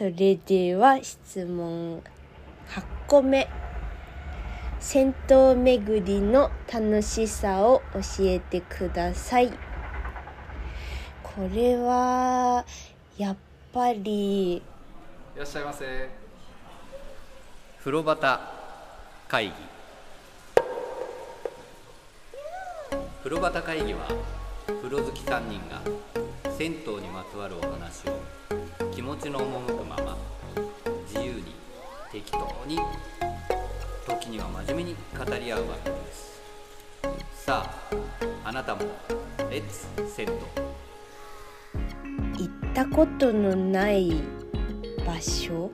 それでは質問8個目。銭湯巡りの楽しさを教えてください。これはやっぱり。いらっしゃいませ。風呂端会議。風呂端会議は風呂好き3人が銭湯にまつわるお話を持ちの赴くまま自由に適当に時には真面目に語り合う番組ですさああなたもレッツ銭湯行ったことのない場所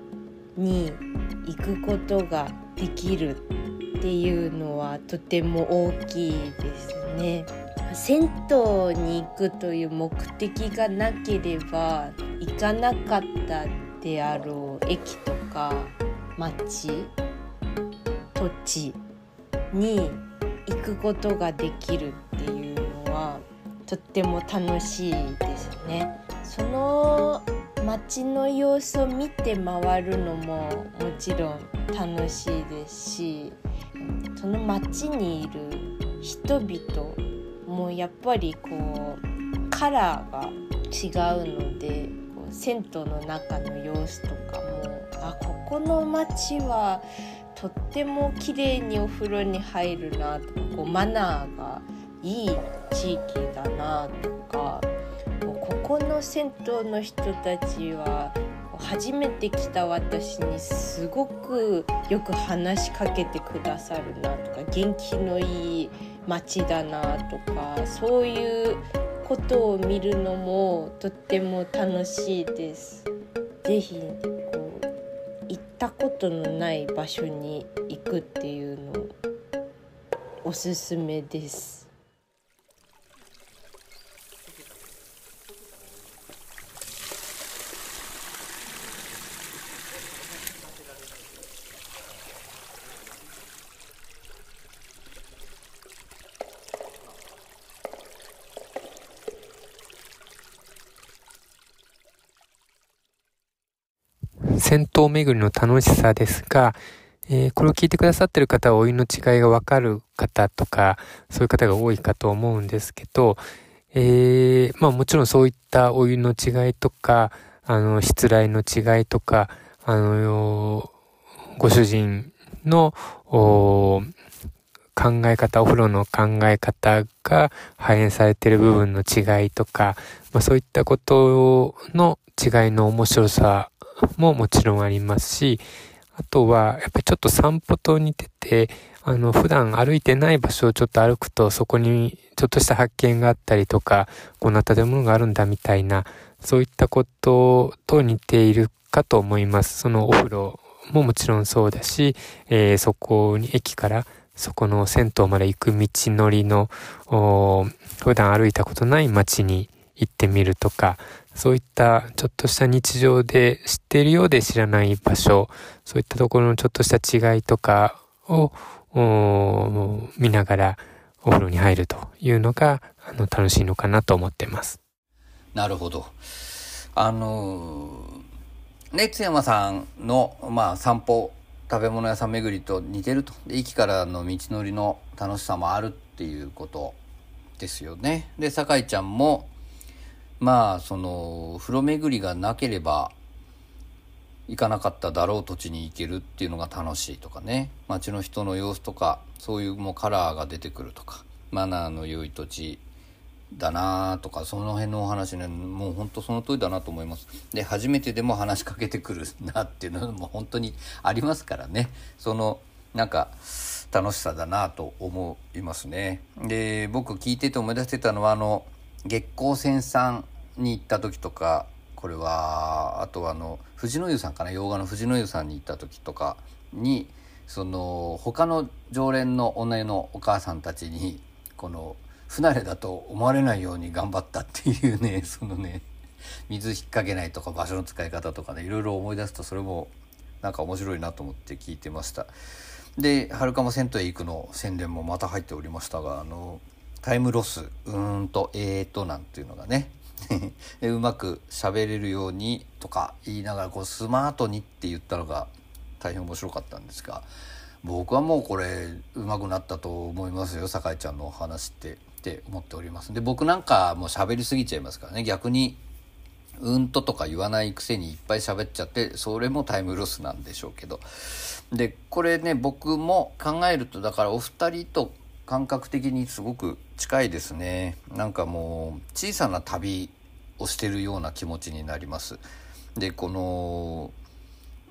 に行くことができるっていうのはとても大きいですね。銭湯に行くという目的がなければ行かなかったであろう駅とか町土地に行くことができるっていうのはとっても楽しいですね。その街の様子を見て回るのももちろん楽しいですしその街にいる人々もやっぱりこうカラーが違うので銭湯の中の様子とかもあここの街はとっても綺麗にお風呂に入るなとかこうマナーがいい地域だなとかここの銭湯の人たちは初めて来た私にすごくよく話しかけてくださるなとか元気のいい街だなとかそういうことを見るのもとっても楽しいです。ぜひこう行ったことのない場所に行くっていうのおすすめです。銭湯巡りの楽しさですが、えーこれを聞いてくださってる方はお湯の違いがわかる方とか、そういう方が多いかと思うんですけど、えーまあもちろんそういったお湯の違いとか、あの、失礼の違いとか、あの、ご主人の、考え方、お風呂の考え方が反映されている部分の違いとか、まあそういったことの違いの面白さももちろんありますし、あとは、やっぱりちょっと散歩と似てて、あの、普段歩いてない場所をちょっと歩くと、そこにちょっとした発見があったりとか、こんな建物があるんだみたいな、そういったことと似ているかと思います。そのお風呂ももちろんそうだし、えーそこに駅からそこの銭湯まで行く道のりの、普段歩いたことない街に行ってみるとか、そういったちょっとした日常で知っているようで知らない場所、そういったところのちょっとした違いとかを見ながらお風呂に入るというのがあの楽しいのかなと思ってます。なるほど。あのね、津山さんの、まあ、散歩、食べ物屋さん巡りと似てると。で駅からの道のりの楽しさもあるっていうことですよね。で、酒井ちゃんも、まあ、その、風呂巡りがなければ、行かなかっただろう土地に行けるっていうのが楽しいとかね。街の人の様子とかそういうもうカラーが出てくるとかマナーの良い土地だなとかその辺のお話ねもう本当その通りだなと思います。で初めてでも話しかけてくるなっていうのも本当にありますからね。そのなんか楽しさだなと思いますね。で僕聞いてて思い出してたのはあの月光泉さんに行った時とかこれはあとはあの藤野湯さんかな洋画の藤野湯さんに行った時とかにその他の常連の女湯のお母さんたちにこの不慣れだと思われないように頑張ったっていうね そのね水引っ掛けないとか場所の使い方とかねいろいろ思い出すとそれもなんか面白いなと思って聞いてました。で春釜銭湯へ行くの宣伝もまた入っておりましたがあのタイムロスうーんとえーとなんていうのがね。うまく喋れるようにとか言いながらこうスマートにって言ったのが大変面白かったんですが僕はもうこれうまくなったと思いますよ酒井ちゃんのお話ってって思っております。で僕なんかもう喋りすぎちゃいますからね逆にうんととか言わないくせにいっぱい喋っちゃってそれもタイムロスなんでしょうけど。でこれね僕も考えるとだからお二人と感覚的にすごく近いですね。なんかもう小さな旅をしてるような気持ちになります。でこの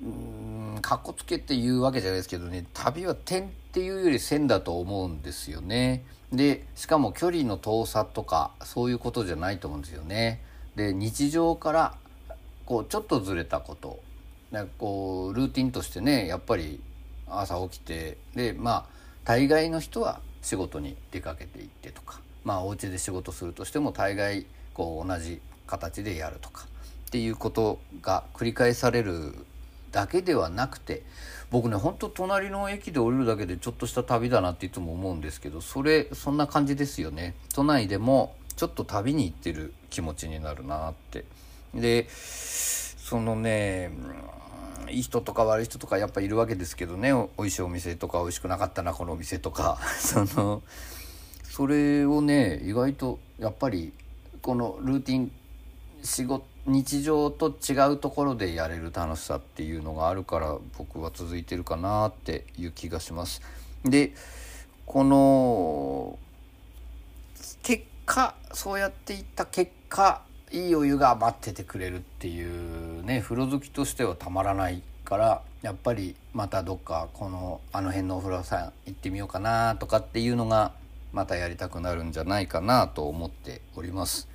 うんかっこつけっていうわけじゃないですけどね。旅は点っていうより線だと思うんですよね。でしかも距離の遠さとかそういうことじゃないと思うんですよね。で日常からこうちょっとずれたこと。なんかこうルーティンとしてねやっぱり朝起きて。でまあ大概の人は仕事に出かけていってとかまあお家で仕事するとしても大概こう同じ形でやるとかっていうことが繰り返されるだけではなくて僕ねほんと隣の駅で降りるだけでちょっとした旅だなっていつも思うんですけどそれそんな感じですよね。都内でもちょっと旅に行ってる気持ちになるなって。でそのねいい人とか悪い人とかやっぱいるわけですけどねおいしいお店とか美味しくなかったなこのお店とか そのそれをね意外とやっぱりこのルーティン仕事日常と違うところでやれる楽しさっていうのがあるから僕は続いてるかなっていう気がします。でこの結果そうやっていった結果いいお湯が待っててくれるっていうね風呂好きとしてはたまらないからやっぱりまたどっかこのあの辺のお風呂さん行ってみようかなとかっていうのがまたやりたくなるんじゃないかなと思っております。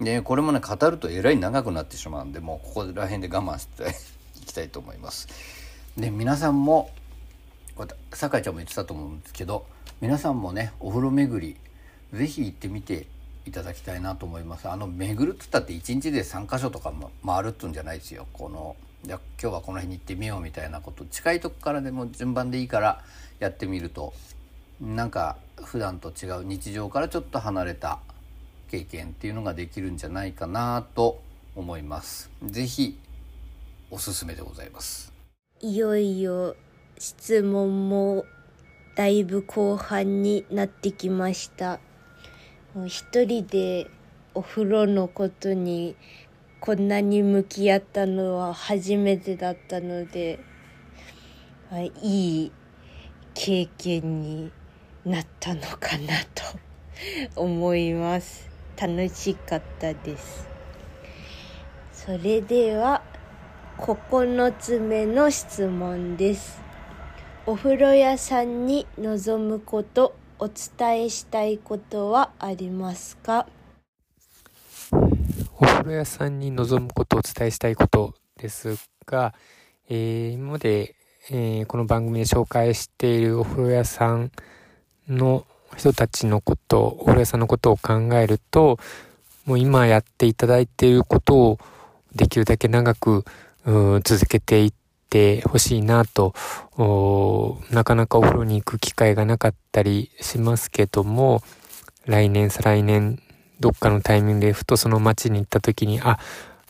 でこれもね語るとえらい長くなってしまうんでもうここら辺で我慢して いきたいと思います。で皆さんも酒井ちゃんも言ってたと思うんですけど皆さんもねお風呂巡り是非行ってみていただきたいなと思います。あの巡るっつったって1日で3箇所とかも回るっつうんじゃないですよ。このじゃ今日はこの辺に行ってみようみたいなこと近いとこからでも順番でいいからやってみるとなんか普段と違う日常からちょっと離れた経験っていうのができるんじゃないかなと思います。是非おすすめでございます。いよいよ質問もだいぶ後半になってきました。一人でお風呂のことにこんなに向き合ったのは初めてだったので、ま、いい経験になったのかなと 思います。楽しかったです。それでは9つ目の質問です。お風呂屋さんに望むことお伝えしたいことはありますか？お風呂屋さんに望むことをお伝えしたいことですが、えー、今まで、えー、この番組で紹介しているお風呂屋さんの人たちのこと、お風呂屋さんのことを考えると、もう今やっていただいていることをできるだけ長く続けていってほしいなと、なかなかお風呂に行く機会がなかったりしますけども、来年、再来年、どっかのタイミングでふとその街に行った時に、あ、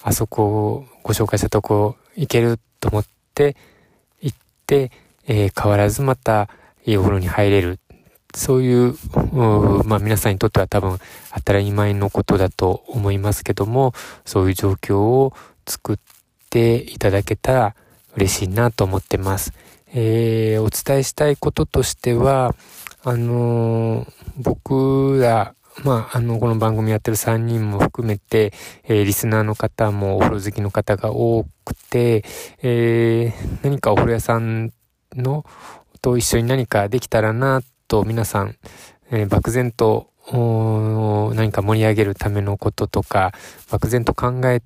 あそこをご紹介したとこ行けると思って行って、えー、変わらずまたいいお風呂に入れる。そういう、うまあ皆さんにとっては多分当たり前のことだと思いますけども、そういう状況を作っていただけたら嬉しいなと思ってます。えー、お伝えしたいこととしては、あのー、僕ら、まあ、あの、この番組やってる3人も含めて、えー、リスナーの方もお風呂好きの方が多くて、えー、何かお風呂屋さんの、と一緒に何かできたらな、と皆さん、えー、漠然と、何か盛り上げるためのこととか、漠然と考え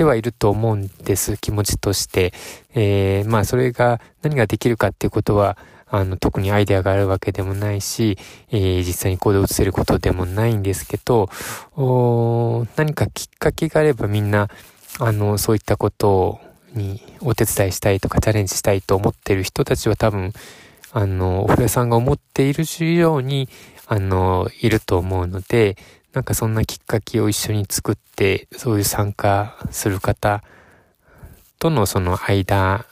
てはいると思うんです、気持ちとして。えー、まあそれが何ができるかっていうことは、あの、特にアイデアがあるわけでもないし、えー、実際に行動を移せることでもないんですけど、何かきっかけがあればみんな、あの、そういったことにお手伝いしたいとかチャレンジしたいと思ってる人たちは多分、あの、お風呂さんが思っているように、あの、いると思うので、なんかそんなきっかけを一緒に作って、そういう参加する方とのその間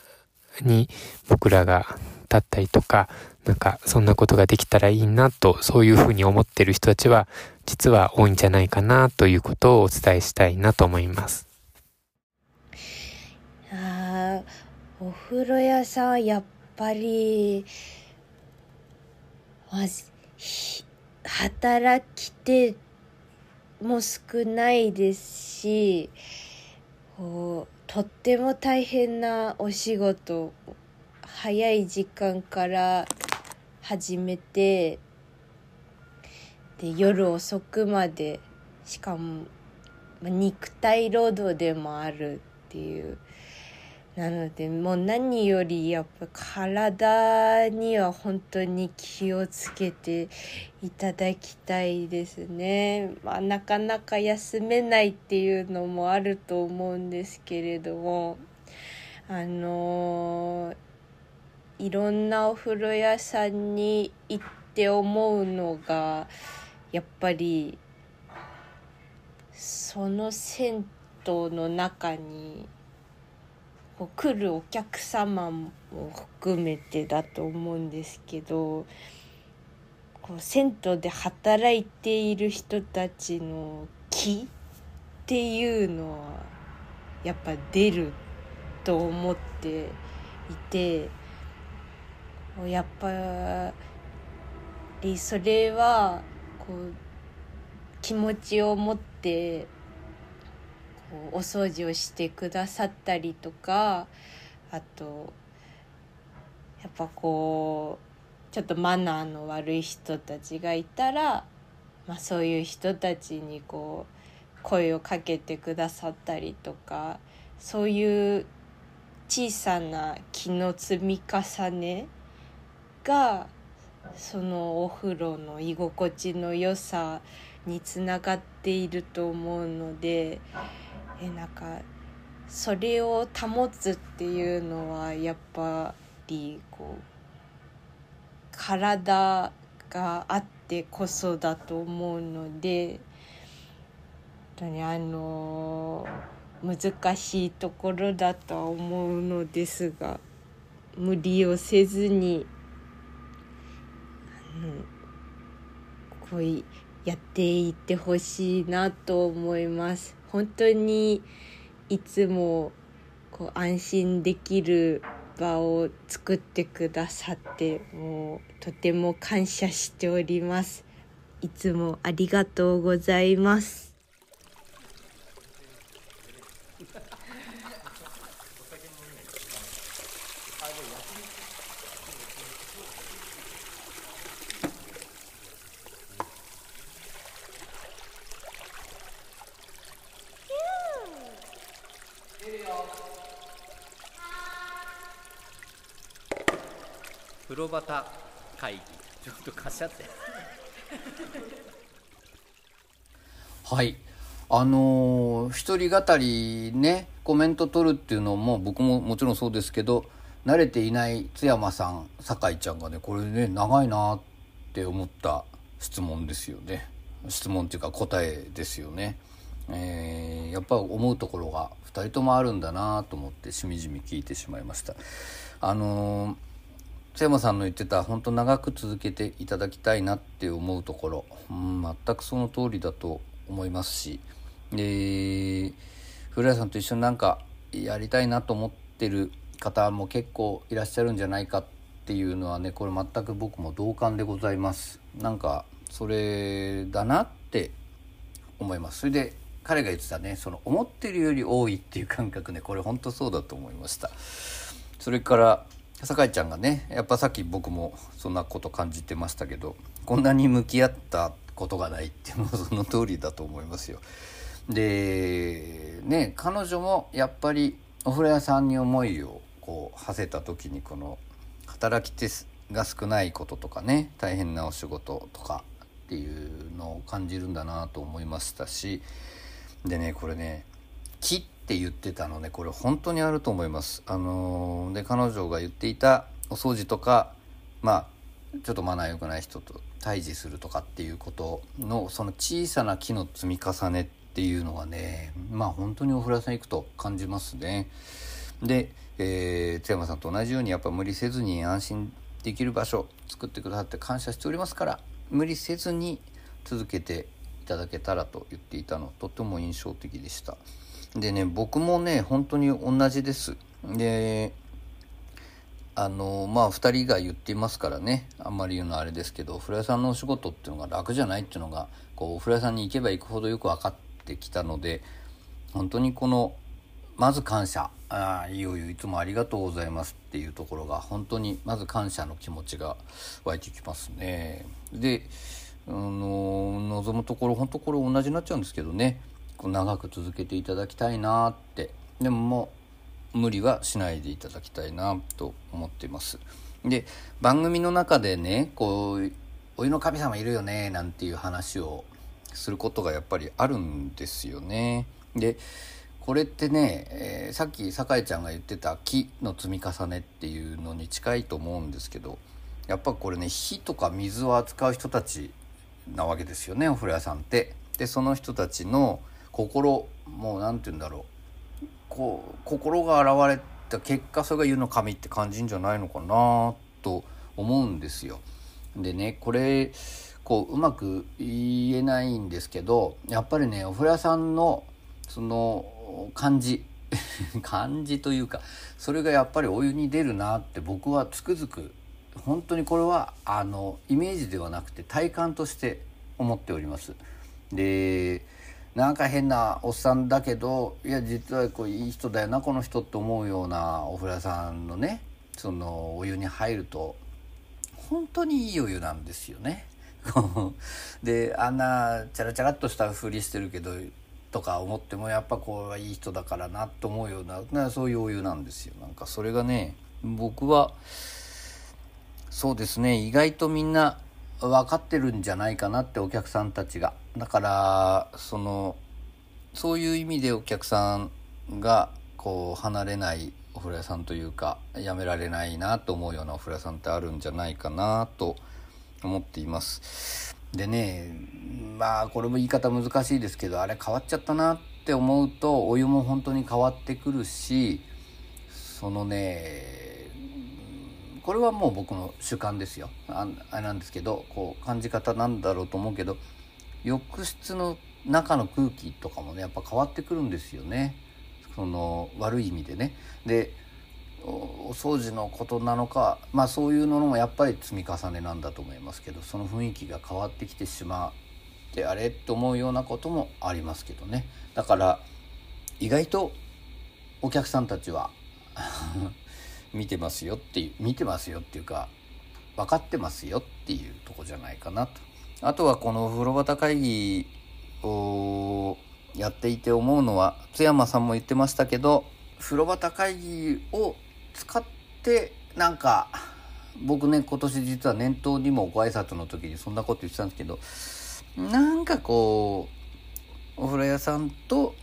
に僕らが立ったりとか、なんかそんなことができたらいいなと、そういうふうに思ってる人たちは実は多いんじゃないかなということをお伝えしたいなと思います。ああお風呂屋さんやっぱり、ま働き手も少ないですし、とっても大変なお仕事早い時間から始めてで夜遅くまでしかも肉体労働でもあるっていうなのでもう何よりやっぱ体には本当に気をつけていただきたいですね。まあ、なかなか休めないっていうのもあると思うんですけれどもあのー、いろんなお風呂屋さんに行って思うのがやっぱりその銭湯の中に来るお客様も含めてだと思うんですけどこう銭湯で働いている人たちの気っていうのはやっぱ出ると思っていてやっぱりそれはこう気持ちを持ってこうお掃除をしてくださったりとかあとやっぱこうちょっとマナーの悪い人たちがいたら、まあ、そういう人たちにこう声をかけてくださったりとかそういう小さな気の積み重ねがそのお風呂の居心地の良さにつながっていると思うのでえなんかそれを保つっていうのはやっぱりこう体があってこそだと思うので本当にあの難しいところだとは思うのですが無理をせずにこうやっていってほしいなと思います。本当にいつもこう安心できる場を作ってくださってもうとても感謝しております。いつもありがとうございます。風呂端会議。ちょっとかしゃって。はい。あのー、一人語りねコメント取るっていうのも僕ももちろんそうですけど慣れていない津山さん酒井ちゃんがねこれね長いなって思った質問ですよね。質問っていうか答えですよね、えー、やっぱ思うところが2人ともあるんだなと思ってしみじみ聞いてしまいました。あのー山さんの言ってた本当長く続けていただきたいなって思うところ、うん、全くその通りだと思いますしで古谷さんと一緒になんかやりたいなと思ってる方も結構いらっしゃるんじゃないかっていうのはねこれ全く僕も同感でございます。なんかそれだなって思います。それで彼が言ってたねその思ってるより多いっていう感覚ねこれ本当そうだと思いましたそれから酒井ちゃんがねやっぱさっき僕もそんなこと感じてましたけどこんなに向き合ったことがないっていうのもその通りだと思いますよ。でね彼女もやっぱりお風呂屋さんに思いをこう馳せた時にこの働き手が少ないこととかね大変なお仕事とかっていうのを感じるんだなと思いましたしでねこれね木って言ってたのでこれ本当にあると思います。あのー、で彼女が言っていたお掃除とかまあちょっとマナー良くない人と対峙するとかっていうことのその小さな木の積み重ねっていうのがねまあ本当にお風呂屋さん行くと感じますね。で、えー、津山さんと同じようにやっぱ無理せずに安心できる場所作ってくださって感謝しておりますから無理せずに続けてただけたらと言っていたのとても印象的でしたでね僕もね本当に同じですであのまあ2人が言っていますからねあんまり言うのはあれですけどお風呂屋さんのお仕事っていうのが楽じゃないっていうのがこうお風呂屋さんに行けば行くほどよく分かってきたので本当にこのまず感謝あいよいよいつもありがとうございますっていうところが本当にまず感謝の気持ちが湧いてきますね。であの望むところ本当これ同じになっちゃうんですけどねこう長く続けていただきたいなってでももう無理はしないでいただきたいなと思っています。で番組の中でねこうお湯の神様いるよねなんていう話をすることがやっぱりあるんですよね。でこれってね、えー、さっき酒井ちゃんが言ってた木の積み重ねっていうのに近いと思うんですけどやっぱこれね火とか水を扱う人たちなわけですよねお風呂屋さんって。でその人たちの心もう何て言うんだろうこう心が現れた結果それが湯の神って感じんじゃないのかなと思うんですよ。でねこれこううまく言えないんですけどやっぱりねお風呂屋さんのその感じ 感じというかそれがやっぱりお湯に出るなって僕はつくづく本当にこれはあのイメージではなくて体感として思っております。でなんか変なおっさんだけどいや実はこういい人だよなこの人って思うようなお風呂屋さんのねそのお湯に入ると本当にいいお湯なんですよね。であんなチャラチャラっとしたふりしてるけどとか思ってもやっぱこうはいい人だからなと思うようなそういうお湯なんですよなんかそれがね僕はそうですね。意外とみんな分かってるんじゃないかなってお客さんたちが。だからそのそういう意味でお客さんがこう離れないお風呂屋さんというかやめられないなと思うようなお風呂屋さんってあるんじゃないかなと思っています。でねまあこれも言い方難しいですけどあれ変わっちゃったなって思うとお湯も本当に変わってくるしそのねこれはもう僕の主観ですよ。ああれなんですけどこう感じ方なんだろうと思うけど浴室の中の空気とかもねやっぱ変わってくるんですよね。その悪い意味でね。でお掃除のことなのかまあそういうのもやっぱり積み重ねなんだと思いますけどその雰囲気が変わってきてしまってあれと思うようなこともありますけどね。だから意外とお客さんたちは見てますよっていう見てますよっていうか分かってますよっていうとこじゃないかなと。あとはこの風呂旗会議をやっていて思うのは津山さんも言ってましたけど風呂旗会議を使ってなんか僕ね今年実は年頭にもご挨拶の時にそんなこと言ってたんですけどなんかこうお風呂屋さんと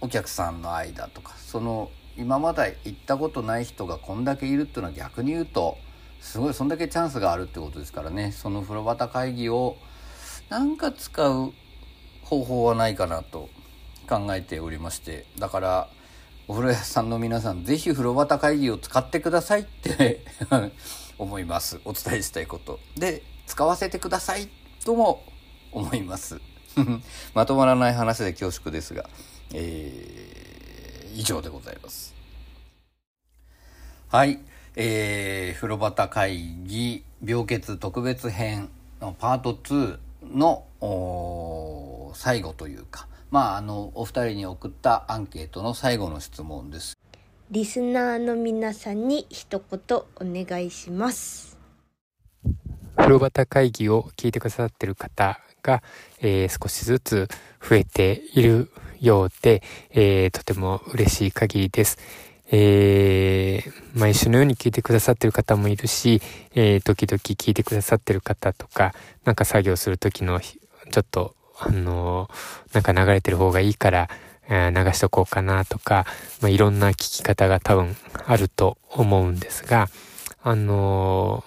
お客さんの間とかその今まで行ったことない人がこんだけいるっていうのは逆に言うとすごいそんだけチャンスがあるってことですからね。その風呂旗会議をなんか使う方法はないかなと考えておりまして。だからお風呂屋さんの皆さん是非風呂旗会議を使ってくださいって 思います。お伝えしたいこと。で使わせてくださいとも思います。まとまらない話で恐縮ですが、えー、以上でございますはいえー、風呂旗会議病欠特別編のパート2の最後というかまあ、あのお二人に送ったアンケートの最後の質問です。リスナーの皆さんに一言お願いします。風呂旗会議を聞いてくださってる方が、えー、少しずつ増えているようで、えー、とても嬉しい限りです。えー、毎週のように聞いてくださってる方もいるし、えー、時々聞いてくださってる方とか、なんか作業する時のちょっとあのなんか流れてる方がいいから、えー、流しとこうかなとか、まあ、いろんな聞き方が多分あると思うんですが、あの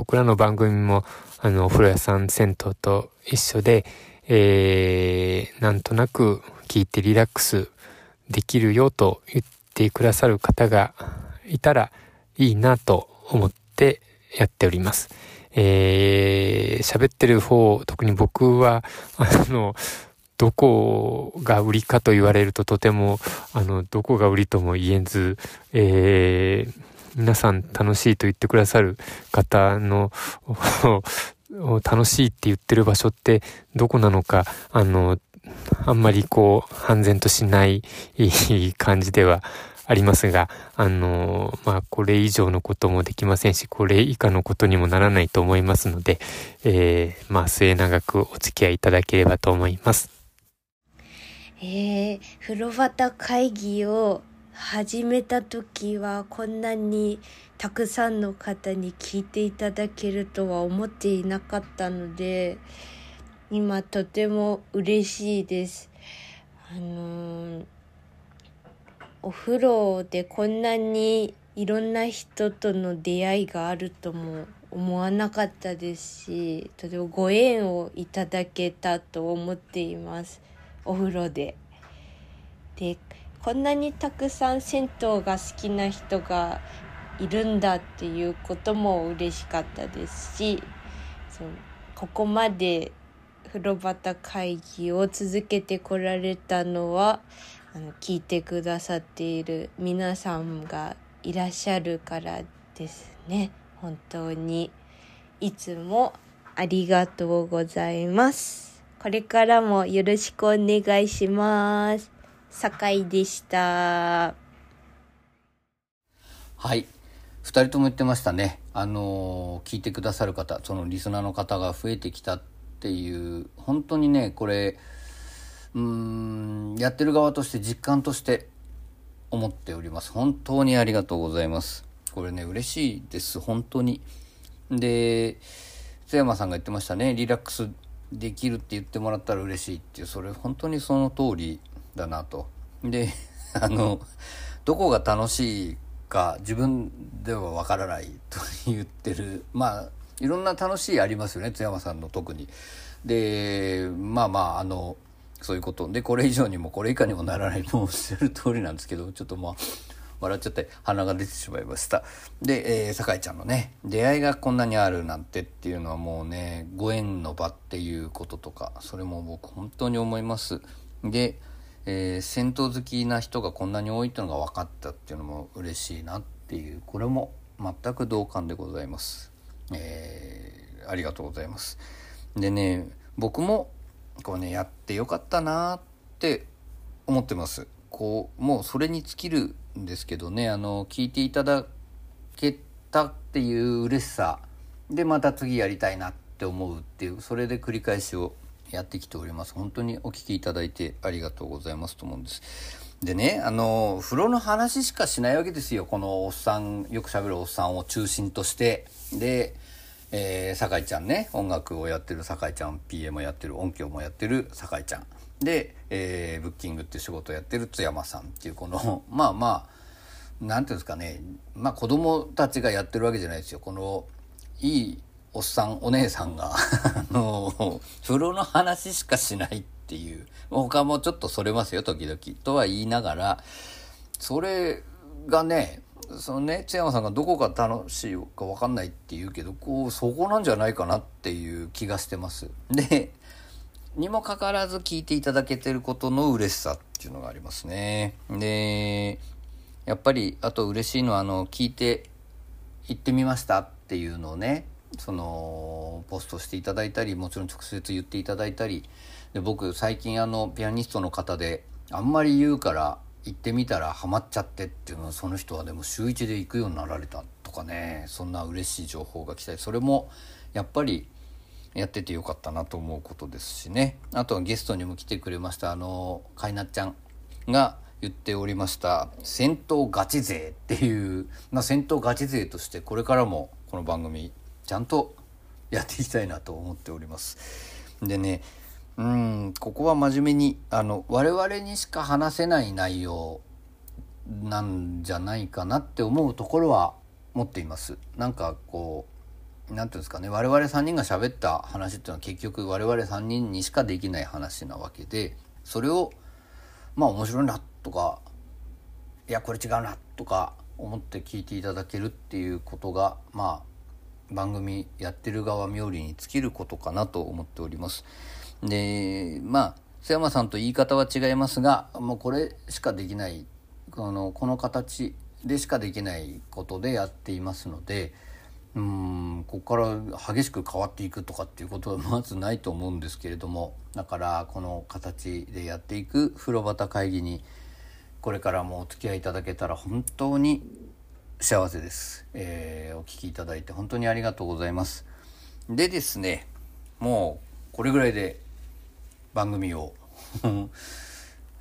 僕らの番組も、あの、お風呂屋さん、銭湯と一緒で、えー、なんとなく聞いてリラックスできるよと言ってくださる方がいたらいいなと思ってやっております。えー、喋ってる方、特に僕は、あの、どこが売りかと言われるととても、あの、どこが売りとも言えず、えー、皆さん楽しいと言ってくださる方の 楽しいって言ってる場所ってどこなのか、あの、あんまりこう、半然としない感じではありますが、あの、まあ、これ以上のこともできませんし、これ以下のことにもならないと思いますので、えー、まあ、末永くお付き合いいただければと思います。えー、風呂旗会議を始めた時はこんなにたくさんの方に聞いていただけるとは思っていなかったので今とても嬉しいです。あのー、お風呂でこんなにいろんな人との出会いがあるとも思わなかったですしとてもご縁をいただけたと思っています。お風呂で。でこんなにたくさん銭湯が好きな人がいるんだっていうことも嬉しかったですしそうここまで風呂旗会議を続けてこられたのはあの聞いてくださっている皆さんがいらっしゃるからですね本当にいつもありがとうございます。これからもよろしくお願いします。酒井でした。はい。二人とも言ってましたね。あの聞いてくださる方、そのリスナーの方が増えてきたっていう、本当にね、これ、うん、やってる側として実感として思っております。本当にありがとうございます。これね、嬉しいです。本当に。で、津山さんが言ってましたね。リラックスできるって言ってもらったら嬉しいっていうそれ本当にその通りだなと。で あのどこが楽しいか自分ではわからないと言ってるまあいろんな楽しいありますよね津山さんの特に。でまあまああのそういうこと。でこれ以上にもこれ以下にもならないもうおっしゃる通りなんですけどちょっとまあ笑っちゃって鼻が出てしまいました。で、えー、酒井ちゃんのね出会いがこんなにあるなんてっていうのはもうねご縁の場っていうこととかそれも僕本当に思います。で、えー、戦闘好きな人がこんなに多いっていうのが分かったっていうのも嬉しいなっていうこれも全く同感でございます。えー、ありがとうございます。でね僕もこうねやってよかったなって思ってます。こうもうそれに尽きるんですけどねあの聞いていただけたっていう嬉しさ。でまた次やりたいなって思うっていうそれで繰り返しをやってきております。本当にお聞きいただいてありがとうございますと思うんです。でねあの風呂の話しかしないわけですよ。このおっさんよくしゃべるおっさんを中心として。でえー、酒井ちゃんね。音楽をやってる酒井ちゃん PA もやってる音響もやってる酒井ちゃん。で、えー、ブッキングっていう仕事をやってる津山さんっていうこの まあまあなんていうんですかね。まあ子供たちがやってるわけじゃないですよ。このいいおっさんお姉さんが。あの風呂の話しかしないってていう他もちょっとそれますよ時々とは言いながらそれがねそのね津山さんがどこが楽しいか分かんないって言うけどこうそこなんじゃないかなっていう気がしてます。でにもかかわらず聞いていただけてることの嬉しさっていうのがありますね。で、やっぱりあと嬉しいのはあの聞いて行ってみましたっていうのをね、そのポストしていただいたり、もちろん直接言っていただいたり、で僕最近あのピアニストの方であんまり言うから行ってみたらハマっちゃってっていうのはその人はでも週1で行くようになられたとかねそんな嬉しい情報が来たりそれもやっぱりやっててよかったなと思うことですしね。あとはゲストにも来てくれましたあのかいなちゃんが言っておりました戦闘ガチ勢っていう、まあ、戦闘ガチ勢としてこれからもこの番組ちゃんとやっていきたいなと思っております。でねうんここは真面目にあの我々にしか話せない内容なんじゃないかなって思うところは持っていますなんかこうなんていうんですかね我々3人が喋った話っていうのは結局我々3人にしかできない話なわけでそれをまあ面白いなとかいやこれ違うなとか思って聞いていただけるっていうことがまあ番組やってる側冥利に尽きることかなと思っております。でまあ須山さんと言い方は違いますがもうこれしかできないこのこの形でしかできないことでやっていますのでうんここから激しく変わっていくとかっていうことはまずないと思うんですけれどもだからこの形でやっていく風呂旗会議にこれからもお付き合いいただけたら本当に幸せです、えー、お聞きいただいて本当にありがとうございます。でですねもうこれぐらいで番組を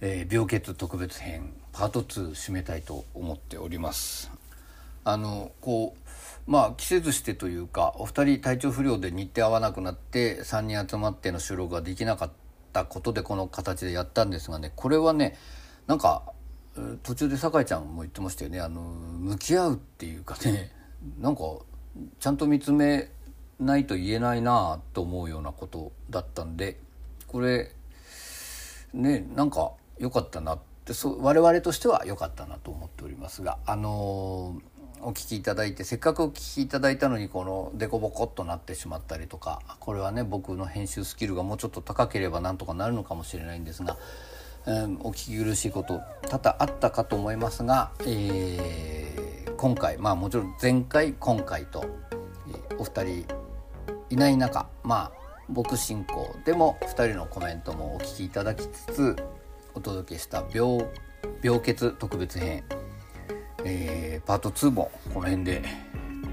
えー、病欠特別編パート2締めたいと思っております。あのこうまあ季節してというかお二人体調不良で日程合わなくなって3人集まっての収録ができなかったことでこの形でやったんですがねこれはねなんか途中で酒井ちゃんも言ってましたよね。あの向き合うっていうかね なんかちゃんと見つめないと言えないなと思うようなことだったんでこれねなんか良かったなってそう我々としては良かったなと思っておりますがあのー、お聞きいただいてせっかくお聞きいただいたのにこのデコボコっとなってしまったりとかこれはね僕の編集スキルがもうちょっと高ければなんとかなるのかもしれないんですが、えー、お聞き苦しいこと多々あったかと思いますが、えー、今回まあもちろん前回今回と、お二人いない中まあ僕進行。でも2人のコメントもお聞きいただきつつお届けした病病欠特別編、えー、パート2もこの辺で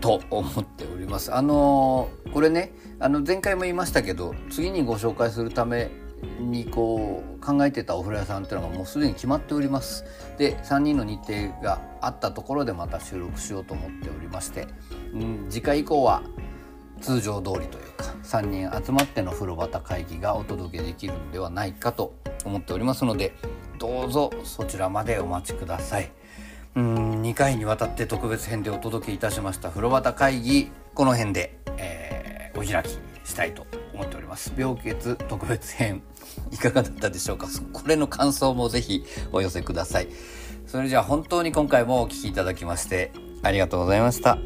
と思っております。あのー、これねあの前回も言いましたけど次にご紹介するためにこう考えてたお風呂屋さんっていうのがもうすでに決まっております。で3人の日程があったところでまた収録しようと思っておりまして、うん、次回以降は通常通りというか3人集まっての風呂旗会議がお届けできるんではないかと思っておりますのでどうぞそちらまでお待ちください。うん2回にわたって特別編でお届けいたしました風呂旗会議この辺で、えー、お開きしたいと思っております。病欠特別編いかがだったでしょうか？これの感想もぜひお寄せください。それじゃあ本当に今回もお聴きいただきましてありがとうございました。